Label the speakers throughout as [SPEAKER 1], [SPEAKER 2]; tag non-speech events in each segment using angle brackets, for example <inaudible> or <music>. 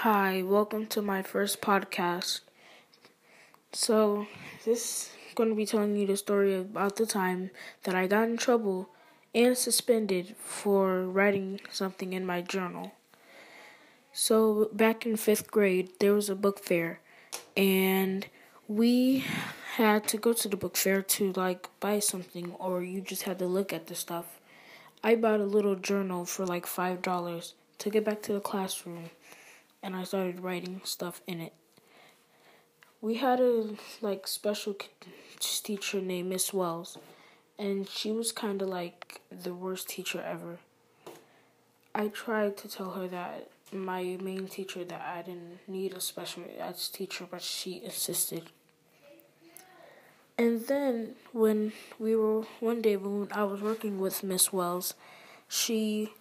[SPEAKER 1] Hi, welcome to my first podcast. So, this is going to be telling you the story about the time that I got in trouble and suspended for writing something in my journal. So, back in fifth grade, there was a book fair, and we had to go to the book fair to like buy something, or you just had to look at the stuff. I bought a little journal for like five dollars, took it back to the classroom and I started writing stuff in it. We had a like special teacher named Miss Wells, and she was kind of like the worst teacher ever. I tried to tell her that my main teacher that I didn't need a special ed teacher, but she insisted. And then when we were one day when I was working with Miss Wells, she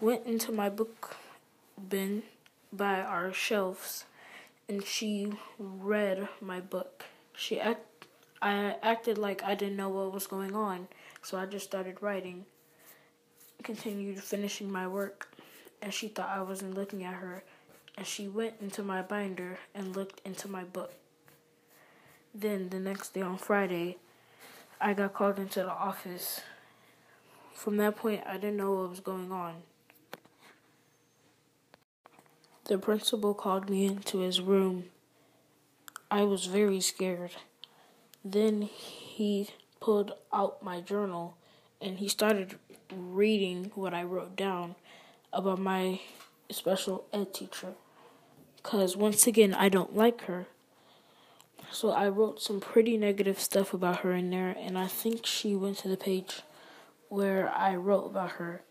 [SPEAKER 1] went into my book bin by our shelves and she read my book. She act I acted like I didn't know what was going on, so I just started writing. Continued finishing my work, and she thought I wasn't looking at her, and she went into my binder and looked into my book. Then the next day on Friday, I got called into the office. From that point, I didn't know what was going on. The principal called me into his room. I was very scared. Then he pulled out my journal and he started reading what I wrote down about my special ed teacher. Because once again, I don't like her. So I wrote some pretty negative stuff about her in there, and I think she went to the page where I wrote about her.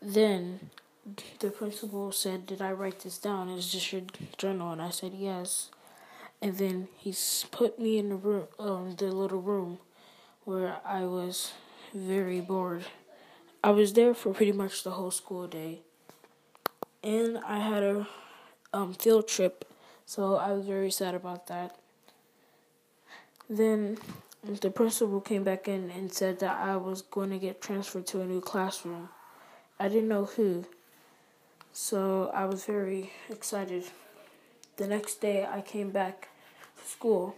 [SPEAKER 1] Then the principal said, Did I write this down? Is this your journal? And I said, Yes. And then he put me in the room, um, the little room where I was very bored. I was there for pretty much the whole school day. And I had a um, field trip, so I was very sad about that. Then the principal came back in and said that I was going to get transferred to a new classroom. I didn't know who. So I was very excited. The next day I came back to school.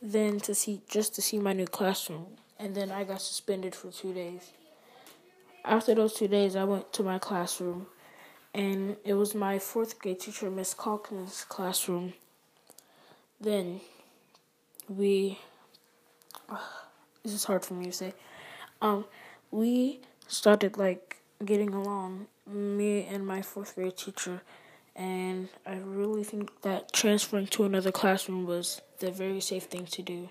[SPEAKER 1] Then to see just to see my new classroom. And then I got suspended for two days. After those two days I went to my classroom and it was my fourth grade teacher, Miss Calkins' classroom. Then we <sighs> this is hard for me to say. Um, we started like getting along me and my fourth grade teacher, and I really think that transferring to another classroom was the very safe thing to do.